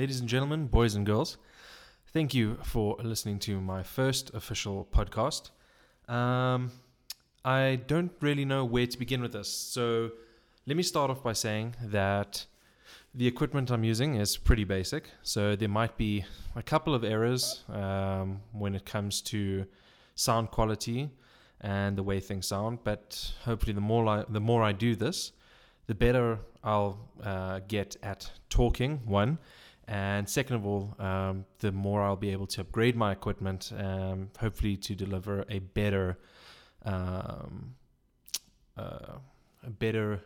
ladies and gentlemen, boys and girls, thank you for listening to my first official podcast. Um, I don't really know where to begin with this, so let me start off by saying that the equipment I'm using is pretty basic, so there might be a couple of errors um, when it comes to sound quality and the way things sound. But hopefully, the more I, the more I do this, the better I'll uh, get at talking. One, and second of all, um, the more I'll be able to upgrade my equipment, um, hopefully to deliver a better, um, uh, a better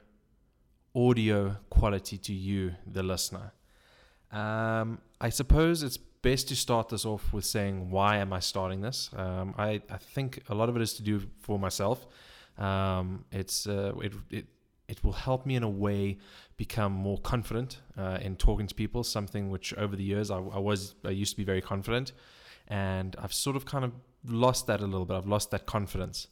audio quality to you, the listener. Um, I suppose it's best to start this off with saying why am I starting this? Um, I, I think a lot of it is to do for myself. Um, it's uh, it, it it will help me in a way become more confident uh, in talking to people. Something which over the years I, I was I used to be very confident, and I've sort of kind of lost that a little bit. I've lost that confidence,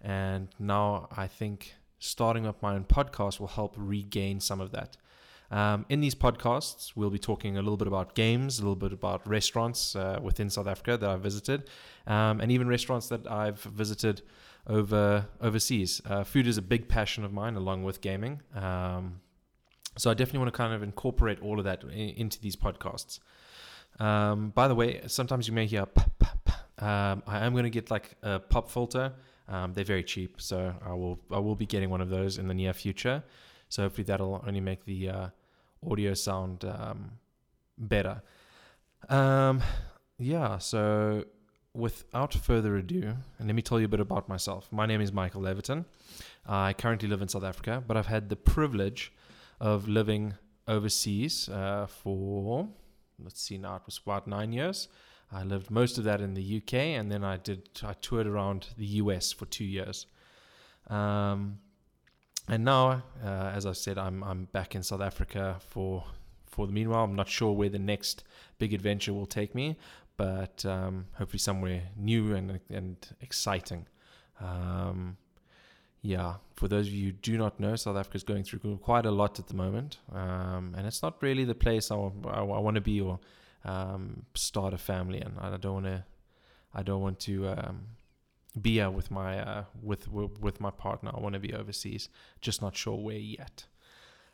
and now I think starting up my own podcast will help regain some of that. Um, in these podcasts, we'll be talking a little bit about games, a little bit about restaurants uh, within South Africa that I've visited, um, and even restaurants that I've visited over overseas. Uh, food is a big passion of mine, along with gaming. Um, so I definitely want to kind of incorporate all of that in, into these podcasts. Um, by the way, sometimes you may hear pop, pop, pop. Um, I am going to get like a pop filter. Um, they're very cheap, so I will I will be getting one of those in the near future. So hopefully that'll only make the uh, audio sound um, better. Um, yeah, so without further ado, and let me tell you a bit about myself. My name is Michael Leverton. I currently live in South Africa, but I've had the privilege of living overseas uh, for, let's see now, it was about nine years. I lived most of that in the UK, and then I did I toured around the US for two years. Um, and now, uh, as I said, I'm I'm back in South Africa for for the meanwhile. I'm not sure where the next big adventure will take me, but um, hopefully somewhere new and and exciting. Um, yeah, for those of you who do not know, South Africa is going through quite a lot at the moment, um, and it's not really the place I, I, I want to be or um, start a family in. I don't want to. I don't want to um, be uh, with my uh, with with my partner. I want to be overseas, just not sure where yet.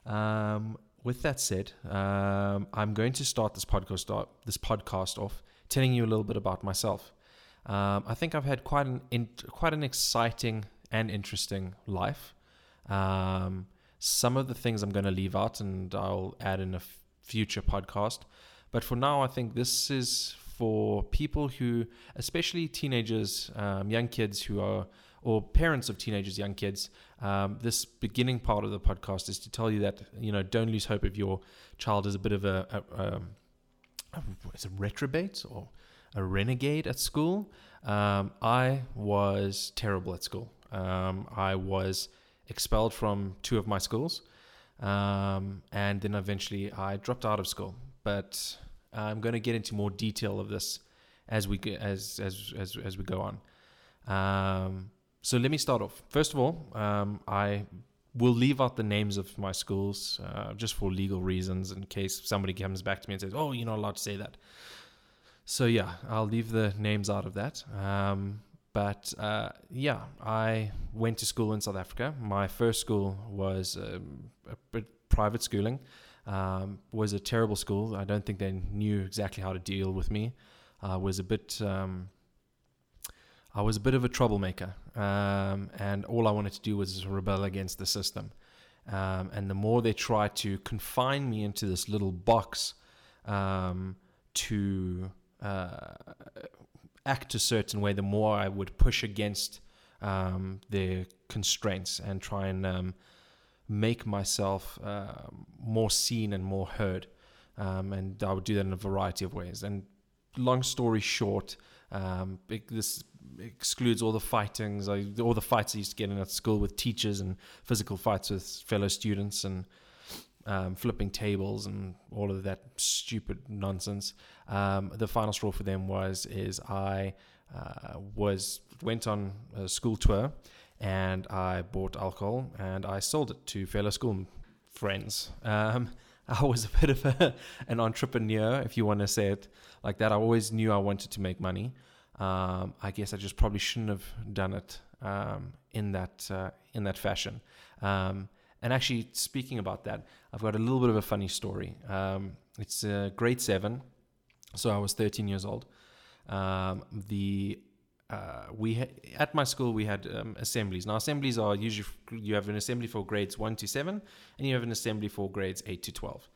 Um, with that said, I'm going to start this podcast this podcast off telling you a little bit about myself. Um, I think I've had quite an in, quite an exciting and interesting life. Um, some of the things I'm going to leave out, and I'll add in a f- future podcast. But for now, I think this is for people who, especially teenagers, um, young kids who are, or parents of teenagers, young kids. Um, this beginning part of the podcast is to tell you that you know don't lose hope if your child is a bit of a, a, a, a is a retrobate or a renegade at school. Um, I was terrible at school. Um, I was expelled from two of my schools, um, and then eventually I dropped out of school. But I'm going to get into more detail of this as we as as as as we go on. Um, so let me start off. First of all, um, I will leave out the names of my schools uh, just for legal reasons, in case somebody comes back to me and says, "Oh, you're not allowed to say that." So yeah, I'll leave the names out of that. Um, but uh, yeah, I went to school in South Africa. My first school was um, a, a private schooling um, was a terrible school. I don't think they knew exactly how to deal with me. I was a bit, um, I was a bit of a troublemaker, um, and all I wanted to do was rebel against the system. Um, and the more they tried to confine me into this little box um, to uh, act a certain way, the more I would push against um, their constraints and try and make myself uh, more seen and more heard. Um, and I would do that in a variety of ways. And long story short, um, this excludes all the fightings, all the fights I used to get in at school with teachers and physical fights with fellow students and um, flipping tables and all of that stupid nonsense. Um, the final straw for them was is I uh, was went on a school tour and I bought alcohol and I sold it to fellow school friends. Um, I was a bit of a, an entrepreneur, if you want to say it like that. I always knew I wanted to make money. Um, I guess I just probably shouldn't have done it um, in that uh, in that fashion. Um, and actually, speaking about that, I've got a little bit of a funny story. Um, it's uh, grade seven, so I was 13 years old. Um, the uh, we ha- at my school we had um, assemblies. Now assemblies are usually you have an assembly for grades one to seven, and you have an assembly for grades eight to twelve.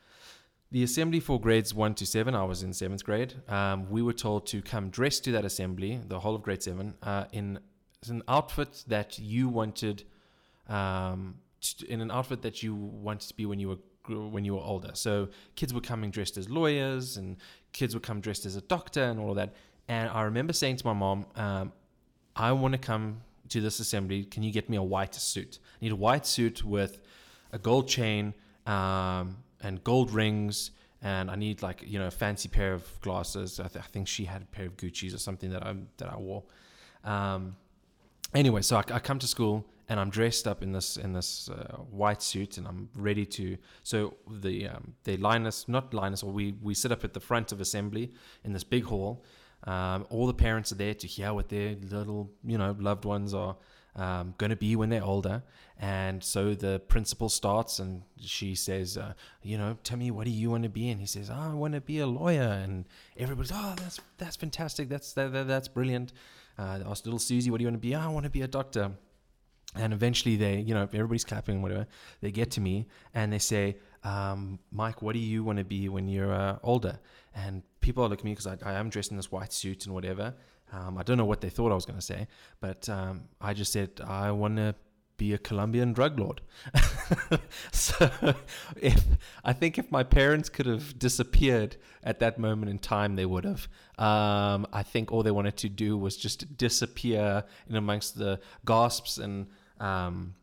The assembly for grades one to seven, I was in seventh grade. Um, we were told to come dressed to that assembly, the whole of grade seven, uh, in an outfit that you wanted, um, to, in an outfit that you wanted to be when you were when you were older. So kids were coming dressed as lawyers, and kids would come dressed as a doctor, and all of that. And I remember saying to my mom, um, I want to come to this assembly. Can you get me a white suit? I need a white suit with a gold chain um, and gold rings. And I need like you know a fancy pair of glasses. I, th- I, think she had a pair of Gucci's or something that I that I wore. Um, anyway, so I, I, come to school and I'm dressed up in this in this uh, white suit and I'm ready to. So the um, they line us, not line us, or we we sit up at the front of assembly in this big hall, um, all the parents are there to hear what their little, you know, loved ones are um, going to be when they're older. And so the principal starts and she says, uh, you know, tell me, what do you want to be? And he says, oh, I want to be a lawyer. And everybody's, oh, that's that's fantastic. That's that, that that's brilliant. Uh, asked little Susie, what do you want to be? Oh, I want to be a doctor. And eventually they, you know, everybody's clapping and whatever. They get to me and they say, um, Mike, what do you want to be when you're uh, older? And people are looking at me because I, I, am dressed in this white suit and whatever. Um, I don't know what they thought I was going to say, but um, I just said, I want to be a Colombian drug lord. so if I think if my parents could have disappeared at that moment in time, they would have. Um, I think all they wanted to do was just disappear in amongst the gasps and um,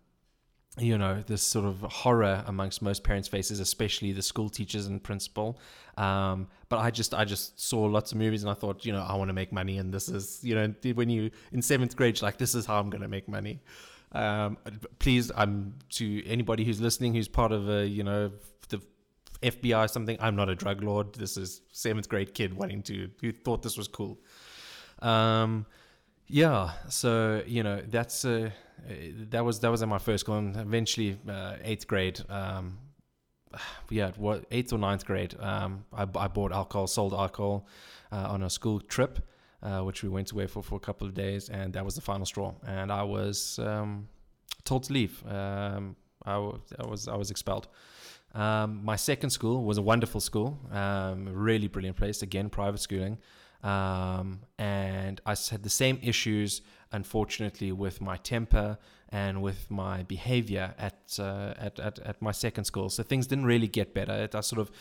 you know this sort of horror amongst most parents' faces, especially the school teachers and principal. Um, but I just I just saw lots of movies and I thought, you know, I want to make money, and this is you know when you in seventh grade, like this is how I'm going to make money. Um, please, I'm to anybody who's listening who's part of a you know the FBI or something. I'm not a drug lord. This is seventh grade kid wanting to who thought this was cool. Um, yeah, so you know that's uh, that was that was in my first school, and eventually uh, eighth grade. Um, yeah, what eighth or ninth grade, um, I, I bought alcohol, sold alcohol uh, on a school trip, uh, which we went away for for a couple of days, and that was the final straw. And I was um, told to leave. Um, I, w- I was I was expelled. Um, my second school was a wonderful school, um, really brilliant place. Again, private schooling. Um, and I had the same issues, unfortunately, with my temper and with my behavior at, uh, at, at, at, my second school. So things didn't really get better. I sort of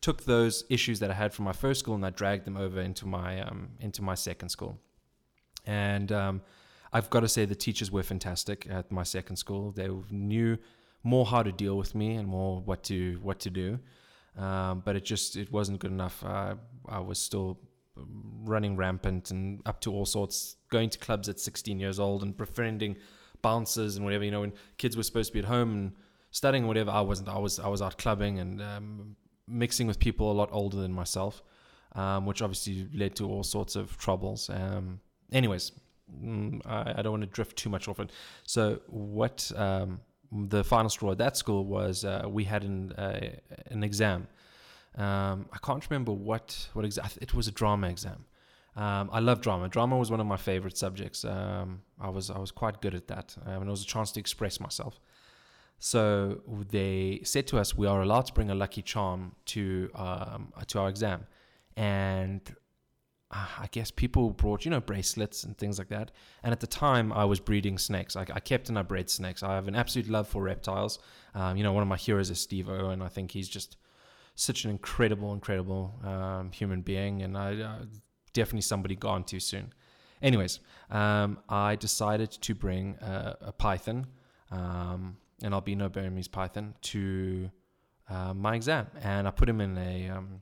took those issues that I had from my first school and I dragged them over into my, um, into my second school. And um, I've got to say, the teachers were fantastic at my second school. They knew more how to deal with me and more what to what to do. Um, but it just it wasn't good enough. Uh, I was still running rampant and up to all sorts, going to clubs at 16 years old and befriending bouncers and whatever. You know, when kids were supposed to be at home and studying whatever, I wasn't. I was I was out clubbing and um, mixing with people a lot older than myself, um, which obviously led to all sorts of troubles. Um, anyways, mm, I, I, don't want to drift too much off it. So what um, the final straw at that school was uh, we had an uh, an exam um, I can't remember what what exactly. It was a drama exam. Um, I love drama. Drama was one of my favorite subjects. Um, I was I was quite good at that, um, and it was a chance to express myself. So they said to us, we are allowed to bring a lucky charm to um, to our exam, and uh, I guess people brought you know bracelets and things like that. And at the time, I was breeding snakes. I, I kept and I bred snakes. I have an absolute love for reptiles. Um, you know, one of my heroes is Steve Irwin. I think he's just such an incredible, incredible um, human being, and I uh, definitely somebody gone too soon. Anyways, um, I decided to bring a, a python, um, an albino Burmese python, to uh, my exam, and I put him in a um,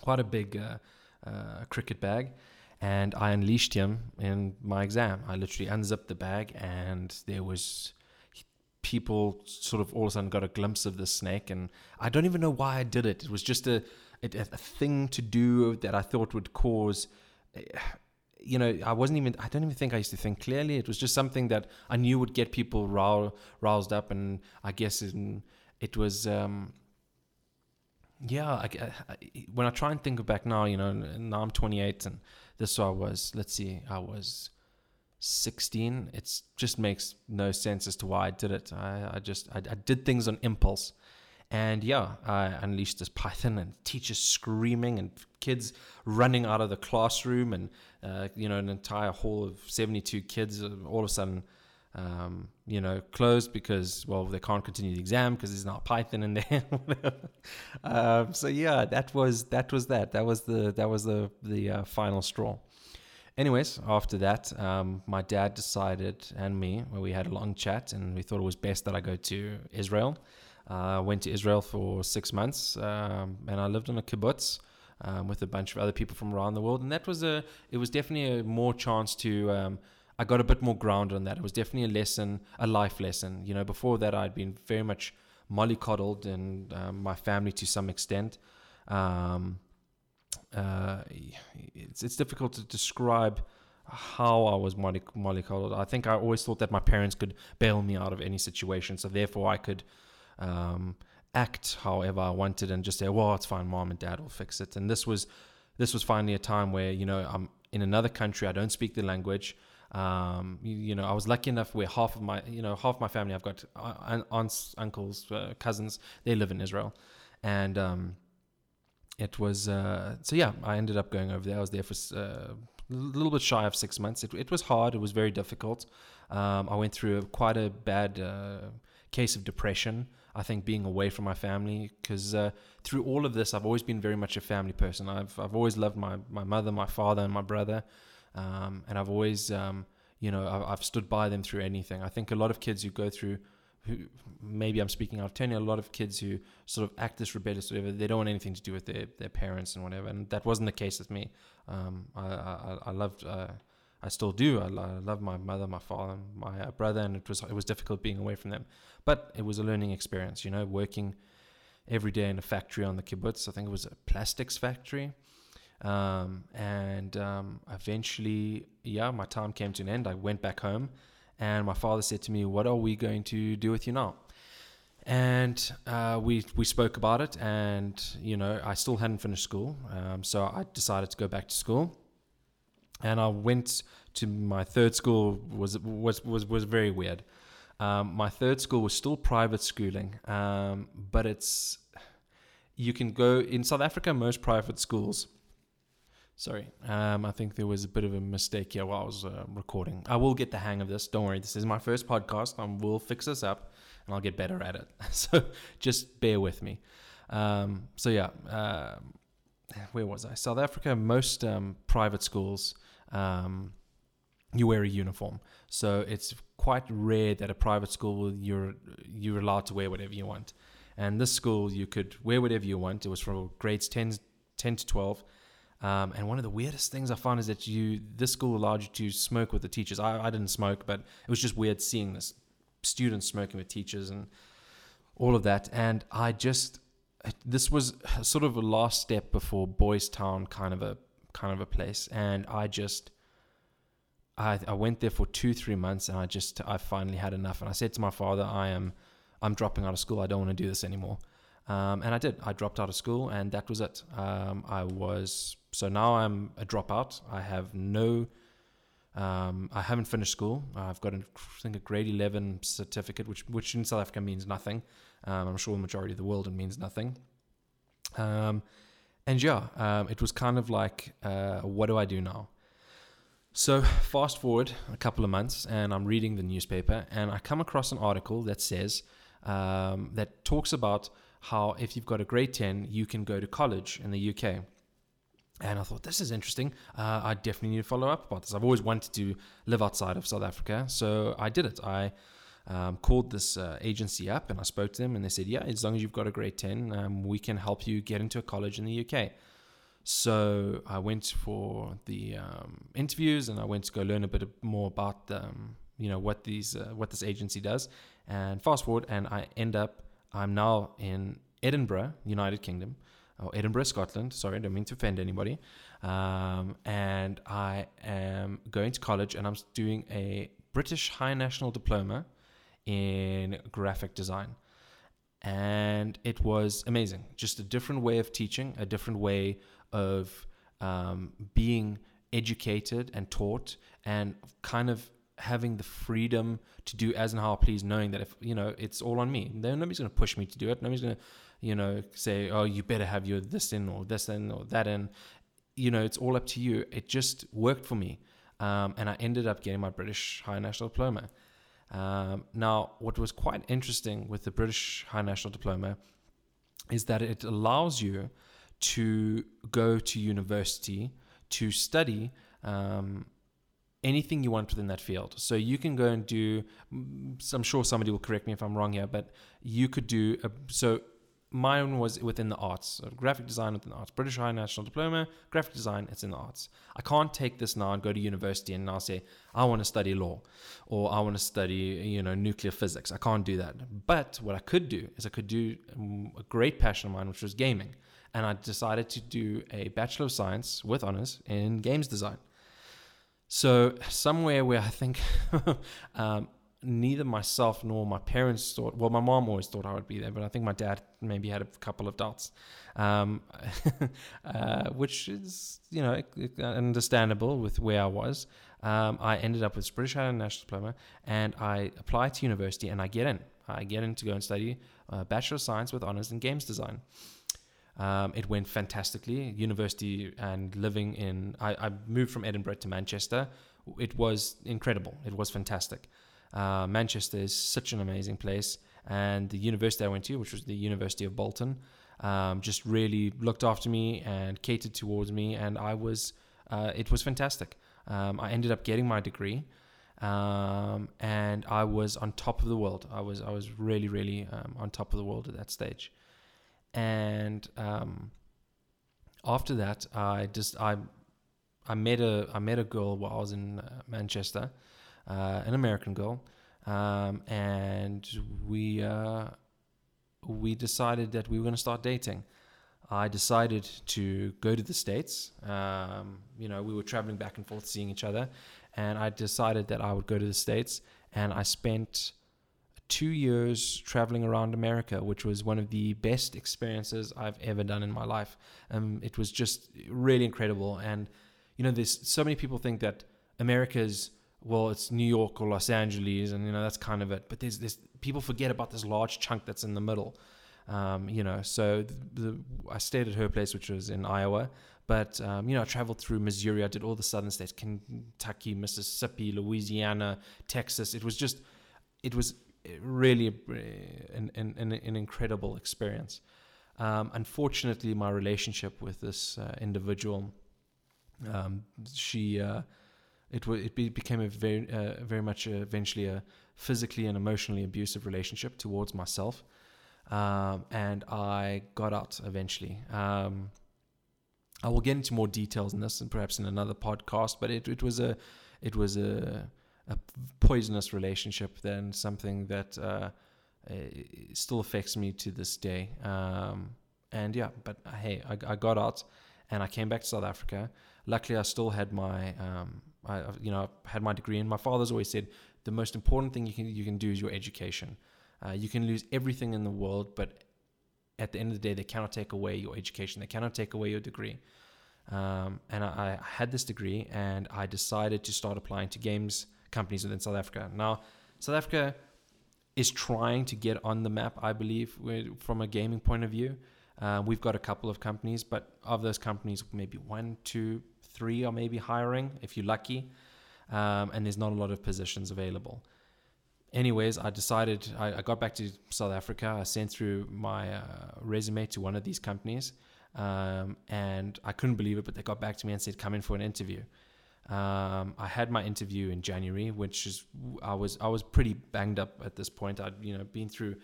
quite a big uh, uh, cricket bag, and I unleashed him in my exam. I literally unzipped the bag, and there was people sort of all of a sudden got a glimpse of this snake, and I don't even know why I did it. It was just a a, a thing to do that I thought would cause. You know, I wasn't even. I don't even think I used to think clearly. It was just something that I knew would get people roused up, and I guess in, it was. Um, yeah, I, I, when I try and think back now, you know, now I'm 28, and this I was. Let's see, I was 16 it just makes no sense as to why i did it. I, I just I, I, did things on impulse. And yeah i unleashed this python and teachers screaming and kids running out of the classroom and uh, you know an entire hall of 72 kids all of a sudden um, you know closed because well they can't continue the exam because there's not python in there. Um, so yeah that was that was that. That was the that was the the uh, final straw anyways, after that, um, my dad decided and me, well, we had a long chat, and we thought it was best that I go to Israel. I uh, went to Israel for six months, um, and I lived in a kibbutz. Um, with a bunch of other people from around the world, and that was a. It was definitely a more chance to. Um, I got a bit more grounded on that. It was definitely a lesson, a life lesson. You know, before that, I'd been very much mollycoddled and um, my family to some extent. Um, uh, it's it's difficult to describe how I was mollycoddled. I think I always thought that my parents could bail me out of any situation, so therefore I could um, act however I wanted and just say, "Well, it's fine, mom and dad will fix it." And this was this was finally a time where you know I'm in another country, I don't speak the language. Um, you, you, know, I was lucky enough where half of my, you know, half my family, I've got aunts, uncles, uh, cousins, they live in Israel, and um, it was uh, so yeah. I ended up going over there. I was there for uh, a little bit shy of six months. It, it was hard. It was very difficult. Um, I went through a, quite a bad uh, case of depression. I think being away from my family because uh, through all of this, I've always been very much a family person. I've I've always loved my my mother, my father, and my brother, um, and I've always um, you know I've, I've stood by them through anything. I think a lot of kids who go through who maybe I'm speaking out of turn, a lot of kids who sort of act this rebellious, whatever, they don't want anything to do with their, their parents and whatever. And that wasn't the case with me. Um, I, I, I, loved, uh, I still do. I, I, love my mother, my father, my uh, brother, and it was it was difficult being away from them. But it was a learning experience, you know, working every day in a factory on the kibbutz. I think it was a plastics factory. Um, and um, eventually, yeah, my time came to an end. I went back home and my father said to me, What are we going to do with you now? And uh, we, we spoke about it, and you know, I still hadn't finished school. Um, so I decided to go back to school. And I went to my third school, was, was, was, was very weird. Um, my third school was still private schooling, um, but it's you can go in South Africa. Most private schools Sorry, um, I think there was a bit of a mistake here while I was uh, recording. I will get the hang of this. Don't worry. This is my first podcast. I will fix this up and I'll get better at it. so just bear with me. Um, so, yeah, uh, where was I? South Africa, most um, private schools, um, you wear a uniform. So it's quite rare that a private school you're you're allowed to wear whatever you want. And this school, you could wear whatever you want. It was from grades 10, 10 to 12 um, and one of the weirdest things I found is that you this school allowed you to smoke with the teachers. I, I didn't smoke, but it was just weird seeing this students smoking with teachers and all of that. And I just this was sort of a last step before Boys Town kind of a kind of a place, and I just. I, I went there for two three months and I just I finally had enough and I said to my father I am I'm dropping out of school I don't want to do this anymore um, and I did. I dropped out of school, and that was it. Um, I was so now I'm a dropout. I have no. Um, I haven't finished school. I've got, a, I think, a grade 11 certificate, which which in South Africa means nothing. Um, I'm sure the majority of the world it means nothing. Um, and yeah, um, it was kind of like, uh, what do I do now? So fast forward a couple of months, and I'm reading the newspaper, and I come across an article that says that talks about how if you've got a grade 10, you can go to college in the UK. And I thought, this is interesting. Uh, I definitely need to follow up about this. I've always wanted to live outside of South Africa. So I did it. I um, called this uh, agency up and I spoke to them, and they said, yeah, as long as you've got a grade 10, um, we can help you get into a college in the UK. So I went for the um, interviews and I went to go learn a bit more about um, you know what these uh, what this agency does. And fast forward, and I end up I'm now in Edinburgh, United Kingdom, or Edinburgh, Scotland. Sorry, I don't mean to offend anybody. Um, and I am going to college, and I'm doing a British High National Diploma in graphic design. And it was amazing. Just a different way of teaching, a different way of um, being educated and taught, and kind of having the freedom to do as and how I please, knowing that if you know it's all on me, then nobody's going to push me to do it. Nobody's going to, you know, say, "Oh, you better have your this in or this in or that in." You know, it's all up to you. It just worked for me, um, and I ended up getting my British High National Diploma. Um, now, what was quite interesting with the British High National Diploma is that it allows you to go to university to study um, anything you want within that field. So you can go and do. I'm sure somebody will correct me if I'm wrong here, but you could do. A, so mine was within the arts, so graphic design within the arts. British High National Diploma, graphic design. It's in the arts. I can't take this now and go to university and now say I want to study law, or I want to study you know nuclear physics. I can't do that. But what I could do is I could do um, a great passion of mine, which was gaming, and I decided to do a bachelor of science with honors in games design. So somewhere where I think um, neither myself nor my parents thought. Well, my mom always thought I would be there, but I think my dad maybe had a couple of doubts, um, uh, which is you know understandable with where I was. Um, I ended up with British High National Diploma, and I apply to university, and I get in. I get in to go and study uh, Bachelor of Science with honors in games design. Um, it went fantastically. University and living in, I, I, moved from Edinburgh to Manchester. It was incredible. It was fantastic. Uh, Manchester is such an amazing place. And the university I went to, which was the University of Bolton, um, just really looked after me and catered towards me. And I was, uh, it was fantastic. Um, I ended up getting my degree. Um, and I was on top of the world. I was I was really really um, on top of the world at that stage and um, after that, I just I I met a I met a girl while I was in uh, Manchester, uh, an American girl, um, and we uh, we decided that we were going to start dating. I decided to go to the states. Um, you know, we were traveling back and forth, seeing each other, and I decided that I would go to the states. And I spent two years traveling around America, which was one of the best experiences I've ever done in my life. Um, it was just really incredible. And, you know, there's so many people think that America's, well, it's New York or Los Angeles, and, you know, that's kind of it. But there's this, people forget about this large chunk that's in the middle. Um, you know, so the, the, I stayed at her place, which was in Iowa. But um, you know, I traveled through Missouri. I did all the southern states: Kentucky, Mississippi, Louisiana, Texas. It was just, it was really an, an, an incredible experience. Um, unfortunately, my relationship with this uh, individual, um, she, uh, it, w- it be- became a very, uh, very much eventually a physically and emotionally abusive relationship towards myself, um, and I got out eventually. Um, I will get into more details in this and perhaps in another podcast, but it, it was a, it was a a poisonous relationship than something that uh, still affects me to this day. Um, and yeah, but uh, hey, I, I, got out and I came back to South Africa. Luckily, I still had my, um, I, you know, had my degree. And my father's always said the most important thing you can you can do is your education. Uh, you can lose everything in the world, but at the end of the day, they cannot take away your education. They cannot take away your degree. Um, and I, I, had this degree, and I decided to start applying to games companies within South Africa. Now, South Africa is trying to get on the map, I believe, from a gaming point of view. Uh, we've got a couple of companies, but of those companies, maybe one, two, three are maybe hiring if you're lucky, um, and there's not a lot of positions available. Anyways, I decided I, I got back to South Africa. I sent through my uh, resume to one of these companies, um, and I couldn't believe it, but they got back to me and said, "Come in for an interview." Um, I had my interview in January, which is I was I was pretty banged up at this point. I'd you know been through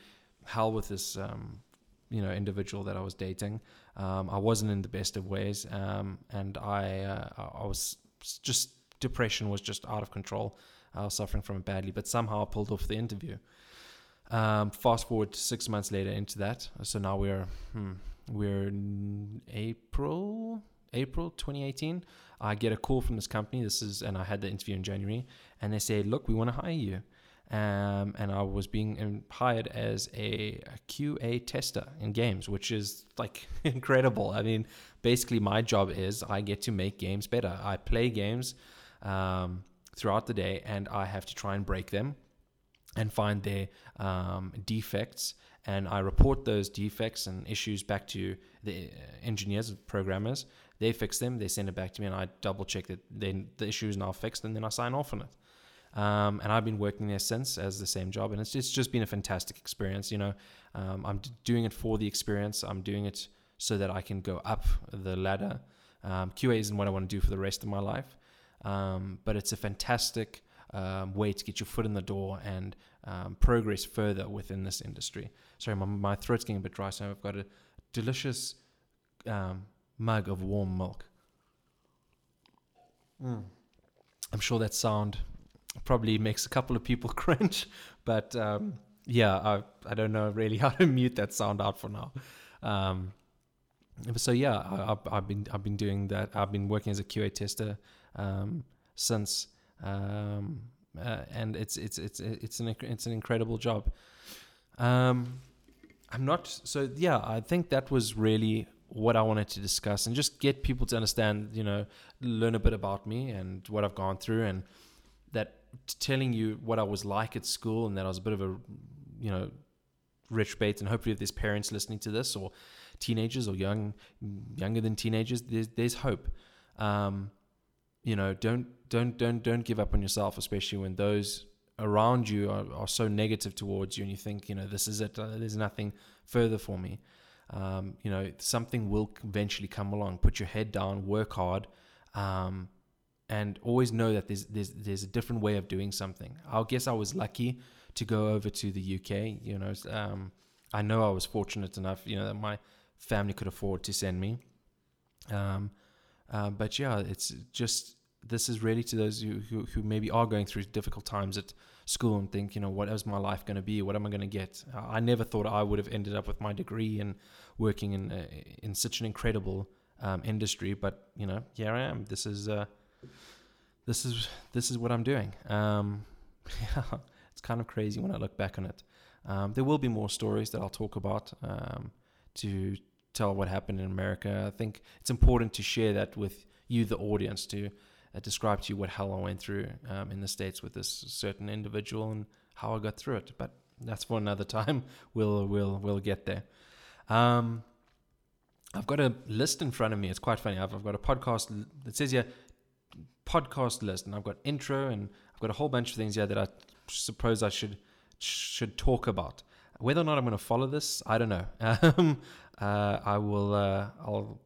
hell with this um, you know individual that I was dating. Um, I wasn't in the best of ways, um, and I uh, I was just depression was just out of control. I was suffering from it badly, but somehow I pulled off the interview. Um, fast forward six months later into that, so now we're hmm, we're in April April 2018. I get a call from this company. This is and I had the interview in January, and they say, "Look, we want to hire you." Um, and I was being hired as a, a, QA tester in games, which is like incredible. I mean, basically, my job is I get to make games better. I play games um, throughout the day, and I have to try and break them and find their um, defects. And I report those defects and issues back to the engineers, programmers. They fix them, they send it back to me, and I double check that then the issue is now fixed, and then I sign off on it. Um, and I've been working there since as the same job, and it's it's just been a fantastic experience. You know, um, I'm doing it for the experience. I'm doing it so that I can go up the ladder. Um, QA isn't what I want to do for the rest of my life, um, but it's a fantastic um, way to get your foot in the door and um, progress further within this industry. Sorry, my, my throat's getting a bit dry, so I've got a delicious mug of warm milk. Mm. I'm sure that sound probably makes a couple of people cringe, but um, yeah, I I don't know really how to mute that sound out for now. Um, so yeah, I, have been I've been doing that. I've been working as a QA tester um, since, um, uh, and it's it's it's it's an it's an incredible job. Um, I'm not so yeah. I think that was really what I wanted to discuss and just get people to understand, you know, learn a bit about me and what I've gone through and that telling you what I was like at school and that I was a bit of a, you know, rich bait. And hopefully, if there's parents listening to this or teenagers or young, younger than teenagers, there's there's hope. Um, you know, don't don't don't don't give up on yourself, especially when those around you are, are so negative towards you, and you think, you know, this is it. Uh, there's nothing further for me. Um, you know, something will eventually come along. Put your head down, work hard. Um, and always know that there's there's there's a different way of doing something. I guess I was lucky to go over to the UK. You know, um, I know I was fortunate enough, you know, that my family could afford to send me. Um, uh, but yeah, it's just this is really to those who, who, who maybe are going through difficult times school and think, you know, what is my life going to be? What am I going to get? I never thought I would have ended up with my degree and working in uh, in such an incredible um, industry. But you know, here I am. This is. Uh, this is this is what I'm doing. Um, yeah, it's kind of crazy when I look back on it. Um, there will be more stories that I'll talk about um, to tell what happened in America. I think it's important to share that with you, the audience, to uh, describe to you what hell I went through um, in the states with this certain individual and how I got through it. But that's for another time. We'll we'll we'll get there. Um, I've got a list in front of me. It's quite funny. I've, I've got a podcast that says here podcast list, and I've got intro, and I've got a whole bunch of things here that I suppose I should should talk about. Whether or not I'm going to follow this, I don't know. Um, uh, I will. Uh, I'll.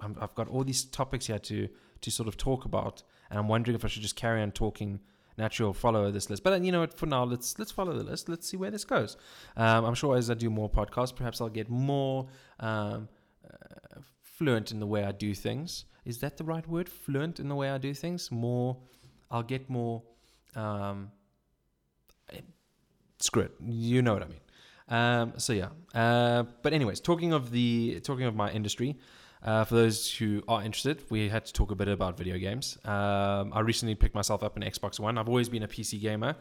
i have got all these topics here to to sort of talk about, and I'm wondering if I should just carry on talking naturally follow this list. But you know what? For now, let's let's follow the list. Let's see where this goes. Um, I'm sure as I do more podcasts, perhaps I'll get more um, uh, fluent in the way I do things is that the right word? Fluent in the way I do things. More, I'll get more. Um, screw it. You know what I mean. Um, so yeah. Uh, but anyways, talking of the talking of my industry. Uh, for those who are interested, we had to talk a bit about video games. Um, I recently picked myself up an Xbox One. I've always been a PC gamer,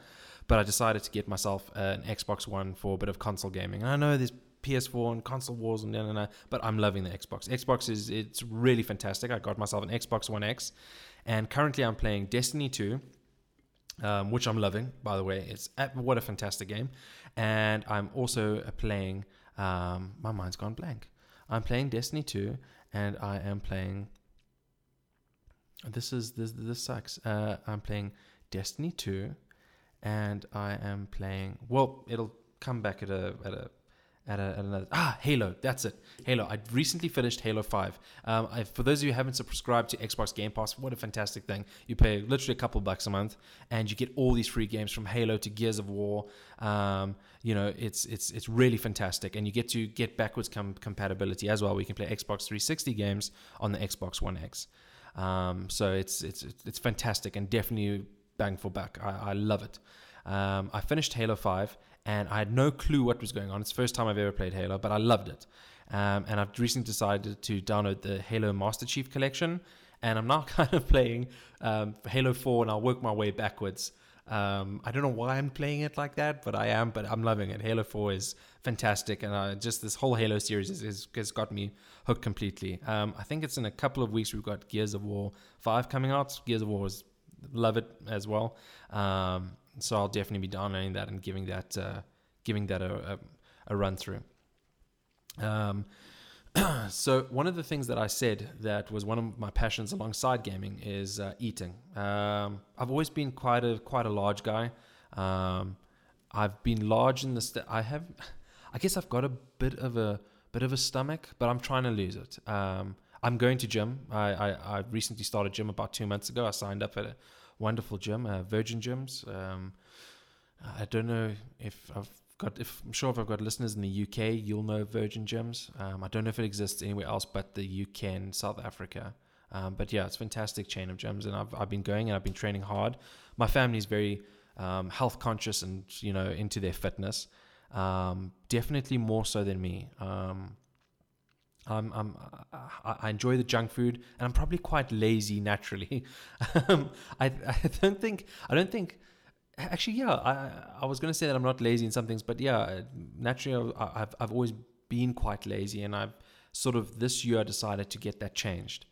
but I decided to get myself an Xbox One for a bit of console gaming. And I know there's PS4 and console wars and then and but I'm loving the Xbox. Xbox is it's really fantastic. I got myself an Xbox One X, and currently I'm playing Destiny 2. Um, which I'm loving, by the way. It's what a fantastic game, and I'm also playing. Um, my mind's gone blank. I'm playing Destiny 2, and I am playing. This is this this sucks. Uh, I'm playing Destiny 2, and I am playing. Well, it'll come back at a at a at, a, at, another ah Halo. That's it. Halo. I recently finished Halo Five. Um, I, for those of you who haven't subscribed to Xbox Game Pass, what a fantastic thing! You pay literally a couple bucks a month, and you get all these free games from Halo to Gears of War. Um, you know, it's it's it's really fantastic, and you get to get backwards com- compatibility as well. We can play Xbox 360 games on the Xbox One X. Um, so it's it's it's fantastic, and definitely bang for buck. I, I love it. Um, I finished Halo 5 and I had no clue what was going on. It's the first time I've ever played Halo, but I loved it. Um, and I've recently decided to download the Halo Master Chief Collection, and I'm now kind of playing um, Halo 4, and I'll work my way backwards. Um, I don't know why I'm playing it like that, but I am. But I'm loving it. Halo 4 is fantastic, and uh, just this whole Halo series is, is, has got me hooked completely. Um, I think it's in a couple of weeks we've got Gears of War 5 coming out. Gears of War is love it as well. Um, so I'll definitely be downloading that and giving that uh, giving that a, a, a run through. Um, so one of the things that I said that was one of my passions alongside gaming is uh, eating. Um, I've always been quite a quite a large guy. Um, I've been large in the st- I have, I guess I've got a bit of a bit of a stomach, but I'm trying to lose it. Um, I'm going to gym. I, I, I recently started gym about two months ago. I signed up at a wonderful gym, uh, Virgin Gyms. Um, I don't know if I've got if I'm sure if I've got listeners in the UK, you'll know Virgin Gyms. Um, I don't know if it exists anywhere else but the UK and South Africa. Um, but yeah, it's a fantastic chain of gyms, and I've I've been going and I've been training hard. My family is very um, health conscious and you know into their fitness. Um, definitely more so than me. I'm, I'm, I enjoy the junk food, and I'm probably quite lazy naturally. Um, I, I don't think, I don't think actually, yeah, I, I was going to say that I'm not lazy in some things, but yeah, naturally, I've, I've always been quite lazy, and I've sort of this year decided to get that changed.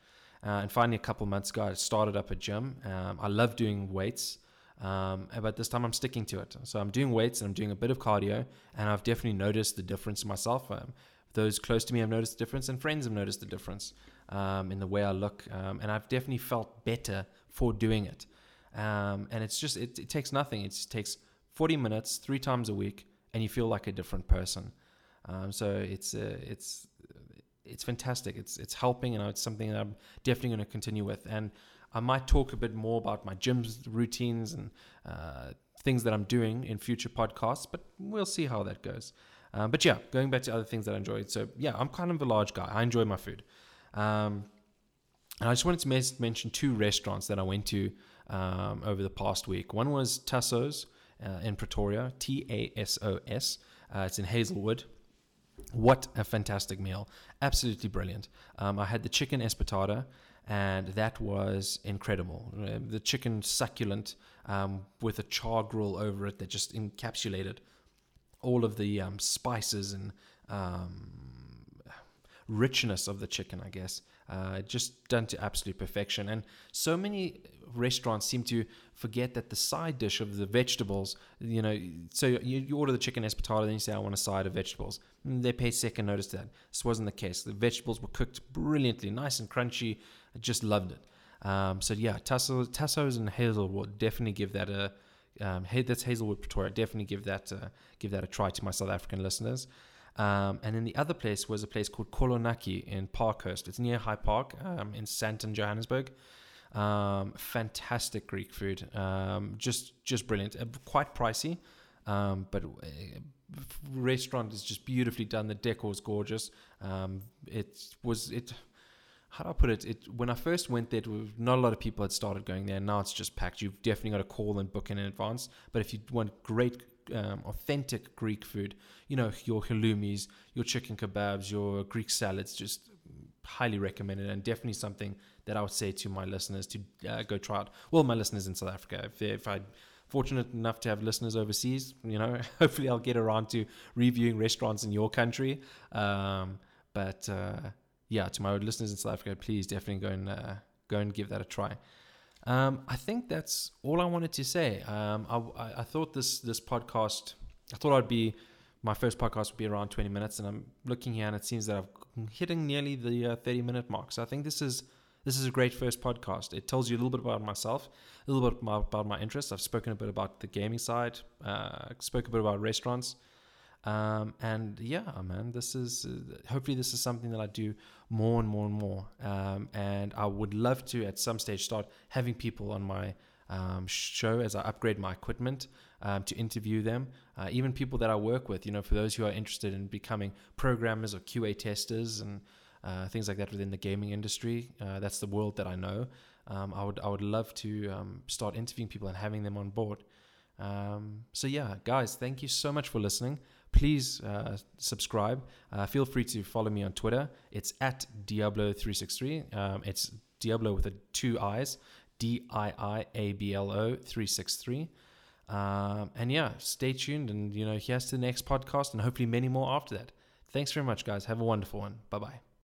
Uh, and finally, a couple months ago, I started up a gym. Um, I love doing weights, um, but this time I'm sticking to it. So I'm doing weights and I'm doing a bit of cardio, and I've definitely noticed the difference myself. Um, those close to me have noticed the difference, and friends have noticed the difference um, in the way I look, um, and I've definitely felt better for doing it. Um, and it's just it, it, takes nothing. It takes 40 minutes three times a week, and you feel like a different person. Um, so it's uh, it's it's fantastic. It's it's helping, and it's something that I'm definitely going to continue with. And I might talk a bit more about my gym routines and uh, things that I'm doing in future podcasts, but we'll see how that goes. Um, but yeah, going back to other things that I enjoyed. So yeah, I'm kind of a large guy. I enjoy my food. Um, and I just wanted to mention two restaurants that I went to um, over the past week. One was Tasos uh, in Pretoria, T A S O S. Uh, it's in Hazelwood. What a fantastic meal! Absolutely brilliant. Um, I had the chicken espetada, and that was incredible. Uh, the chicken succulent um, with a char grill over it that just encapsulated all of the um, spices and um, richness of the chicken, I guess. Uh, just done to absolute perfection. And so many restaurants seem to forget that the side dish of the vegetables, you know, so you, you order the chicken espetada, then you say, I want a side of vegetables. And they pay second notice to that. This wasn't the case. The vegetables were cooked brilliantly, nice and crunchy. I just loved it. Um, so yeah, Tasos, Tasos and will definitely give that a. Um, that's Hazelwood, Pretoria. Definitely give that uh, give that a try to my South African listeners. Um, and then the other place was a place called Kolonaki in Parkhurst. It's near Hyde Park um, in Sandton, Johannesburg. Um, fantastic Greek food, um, just just brilliant. Uh, quite pricey, um, but uh, restaurant is just beautifully done. The decor is gorgeous. It was it. How do I put it? It when I first went there, not a lot of people had started going there. Now it's just packed. You've definitely got to call and book in advance. But if you want great um, authentic Greek food. You know, your halloumis, your chicken kebabs, your Greek salads, just highly recommended and definitely something that I would say to my listeners to uh, go try out. Well, my listeners in South Africa, if, if I'm fortunate enough to have listeners overseas, you know, hopefully I'll get around to reviewing restaurants in your country. Um, but uh, yeah, to my listeners in South Africa, please definitely go and uh, go and give that a try. Um, I think that's all I wanted to say. Um, I, I, thought this this podcast, I thought I'd be my first podcast would be around 20 minutes, and I'm looking here and it seems that I'm hitting nearly the uh, 30 minute mark. So I think this is this is a great first podcast. It tells you a little bit about myself, a little bit about my interests. I've spoken a bit about the gaming side, uh, spoke a bit about restaurants. Um, and yeah, man, this is uh, hopefully this is something that I do more and more and more. Um, and I would love to at some stage start having people on my um, show as I upgrade my equipment um, to interview them. Uh, even people that I work with, you know, for those who are interested in becoming programmers or QA testers and uh, things like that within the gaming industry. Uh, that's the world that I know. Um, I would I would love to um, start interviewing people and having them on board. Um, so yeah, guys, thank you so much for listening. Please uh, subscribe. Uh, feel free to follow me on Twitter. It's at Diablo363. Um, it's Diablo with a two eyes, D I I A B L O 363. Um, and yeah, stay tuned and, you know, here's to the next podcast and hopefully many more after that. Thanks very much, guys. Have a wonderful one. Bye bye.